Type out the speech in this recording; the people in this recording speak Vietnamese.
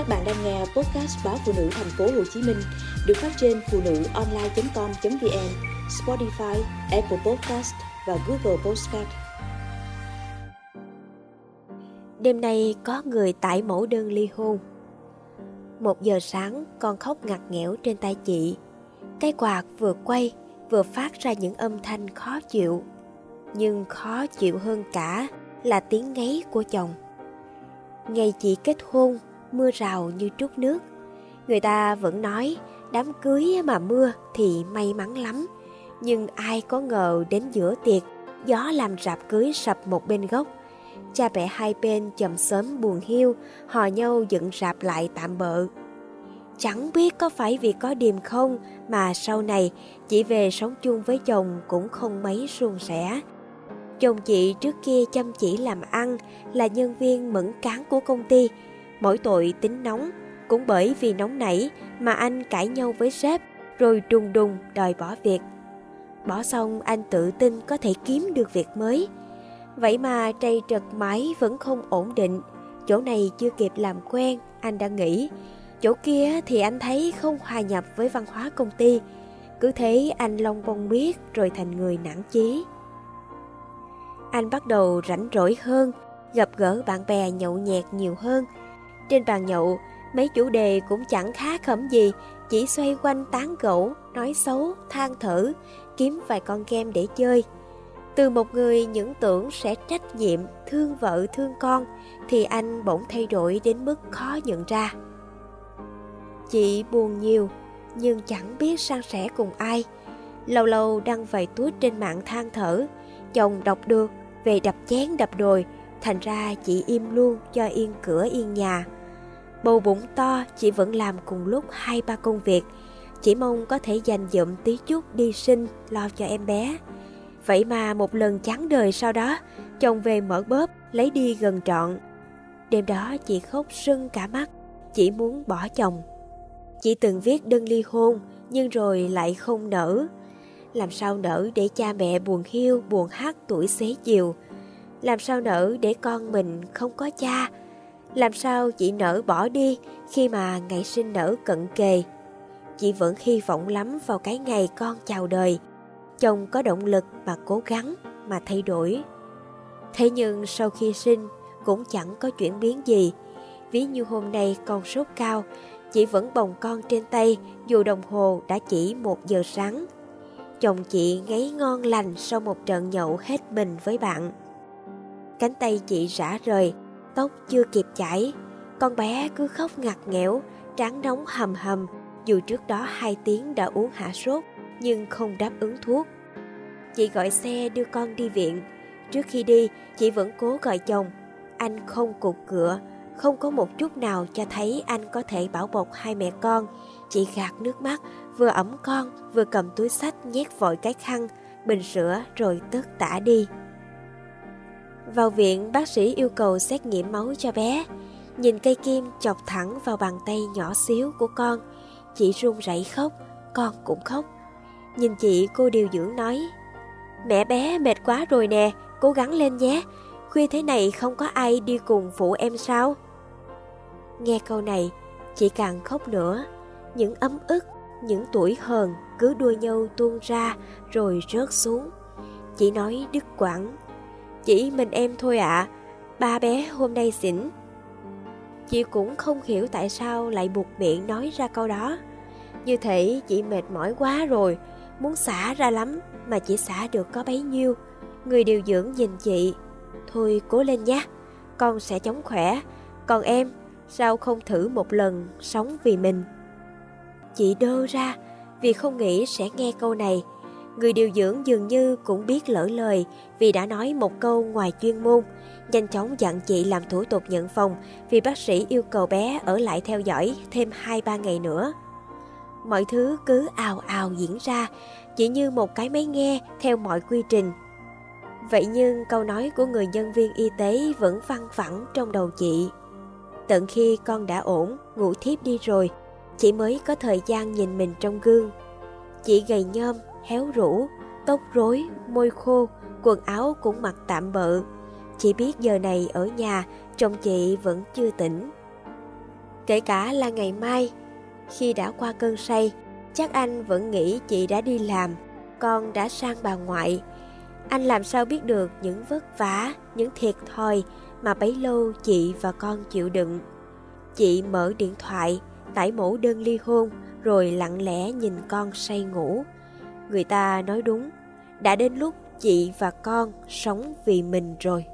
Các bạn đang nghe podcast báo phụ nữ thành phố Hồ Chí Minh được phát trên phụ nữ online.com.vn, Spotify, Apple Podcast và Google Podcast. Đêm nay có người tải mẫu đơn ly hôn. Một giờ sáng con khóc ngặt nghẽo trên tay chị. Cái quạt vừa quay vừa phát ra những âm thanh khó chịu. Nhưng khó chịu hơn cả là tiếng ngáy của chồng. Ngày chị kết hôn, mưa rào như trút nước. Người ta vẫn nói đám cưới mà mưa thì may mắn lắm. Nhưng ai có ngờ đến giữa tiệc, gió làm rạp cưới sập một bên gốc. Cha mẹ hai bên chậm sớm buồn hiu, hò nhau dựng rạp lại tạm bợ. Chẳng biết có phải vì có điềm không mà sau này chị về sống chung với chồng cũng không mấy suôn sẻ. Chồng chị trước kia chăm chỉ làm ăn, là nhân viên mẫn cán của công ty. Mỗi tội tính nóng, cũng bởi vì nóng nảy mà anh cãi nhau với sếp, rồi trùng đùng đòi bỏ việc. Bỏ xong anh tự tin có thể kiếm được việc mới. Vậy mà trầy trật mãi vẫn không ổn định. Chỗ này chưa kịp làm quen, anh đã nghĩ. Chỗ kia thì anh thấy không hòa nhập với văn hóa công ty. Cứ thế anh long bông biết rồi thành người nản chí anh bắt đầu rảnh rỗi hơn, gặp gỡ bạn bè nhậu nhẹt nhiều hơn. Trên bàn nhậu, mấy chủ đề cũng chẳng khá khẩm gì, chỉ xoay quanh tán gẫu, nói xấu, than thở, kiếm vài con game để chơi. Từ một người những tưởng sẽ trách nhiệm, thương vợ, thương con, thì anh bỗng thay đổi đến mức khó nhận ra. Chị buồn nhiều, nhưng chẳng biết san sẻ cùng ai. Lâu lâu đăng vài tuốt trên mạng than thở, chồng đọc được về đập chén đập đồi, thành ra chị im luôn cho yên cửa yên nhà. Bầu bụng to chị vẫn làm cùng lúc hai ba công việc, chỉ mong có thể dành dụm tí chút đi sinh lo cho em bé. Vậy mà một lần chán đời sau đó, chồng về mở bóp lấy đi gần trọn. Đêm đó chị khóc sưng cả mắt, chỉ muốn bỏ chồng. Chị từng viết đơn ly hôn, nhưng rồi lại không nở làm sao nở để cha mẹ buồn hiu buồn hát tuổi xế chiều làm sao nở để con mình không có cha làm sao chị nỡ bỏ đi khi mà ngày sinh nở cận kề? Chị vẫn hy vọng lắm vào cái ngày con chào đời. Chồng có động lực mà cố gắng mà thay đổi. Thế nhưng sau khi sinh cũng chẳng có chuyển biến gì. Ví như hôm nay con sốt cao chị vẫn bồng con trên tay dù đồng hồ đã chỉ một giờ sáng. Chồng chị ngáy ngon lành sau một trận nhậu hết mình với bạn. Cánh tay chị rã rời, tóc chưa kịp chảy, con bé cứ khóc ngặt nghẽo, trán nóng hầm hầm, dù trước đó hai tiếng đã uống hạ sốt nhưng không đáp ứng thuốc. Chị gọi xe đưa con đi viện, trước khi đi chị vẫn cố gọi chồng, anh không cục cửa, không có một chút nào cho thấy anh có thể bảo bọc hai mẹ con. Chị gạt nước mắt, vừa ẩm con, vừa cầm túi sách nhét vội cái khăn, bình sữa rồi tức tả đi. Vào viện, bác sĩ yêu cầu xét nghiệm máu cho bé. Nhìn cây kim chọc thẳng vào bàn tay nhỏ xíu của con. Chị run rẩy khóc, con cũng khóc. Nhìn chị cô điều dưỡng nói, Mẹ bé mệt quá rồi nè, cố gắng lên nhé. Khuya thế này không có ai đi cùng phụ em sao? Nghe câu này, chị càng khóc nữa. Những ấm ức, những tuổi hờn cứ đua nhau tuôn ra rồi rớt xuống. Chị nói đứt quãng. Chỉ mình em thôi ạ, à, ba bé hôm nay xỉn. Chị cũng không hiểu tại sao lại buộc miệng nói ra câu đó. Như thể chị mệt mỏi quá rồi, muốn xả ra lắm mà chỉ xả được có bấy nhiêu. Người điều dưỡng nhìn chị, thôi cố lên nhé, con sẽ chống khỏe, còn em sao không thử một lần sống vì mình chị đơ ra vì không nghĩ sẽ nghe câu này người điều dưỡng dường như cũng biết lỡ lời vì đã nói một câu ngoài chuyên môn nhanh chóng dặn chị làm thủ tục nhận phòng vì bác sĩ yêu cầu bé ở lại theo dõi thêm 2-3 ngày nữa. Mọi thứ cứ ào ào diễn ra, chỉ như một cái máy nghe theo mọi quy trình. Vậy nhưng câu nói của người nhân viên y tế vẫn văng vẳng trong đầu chị. Tận khi con đã ổn, ngủ thiếp đi rồi, chị mới có thời gian nhìn mình trong gương. Chị gầy nhom, héo rũ, tóc rối, môi khô, quần áo cũng mặc tạm bợ. Chỉ biết giờ này ở nhà, chồng chị vẫn chưa tỉnh. Kể cả là ngày mai, khi đã qua cơn say, chắc anh vẫn nghĩ chị đã đi làm, con đã sang bà ngoại. Anh làm sao biết được những vất vả, những thiệt thòi mà bấy lâu chị và con chịu đựng. Chị mở điện thoại, tải mẫu đơn ly hôn, rồi lặng lẽ nhìn con say ngủ. Người ta nói đúng, đã đến lúc chị và con sống vì mình rồi.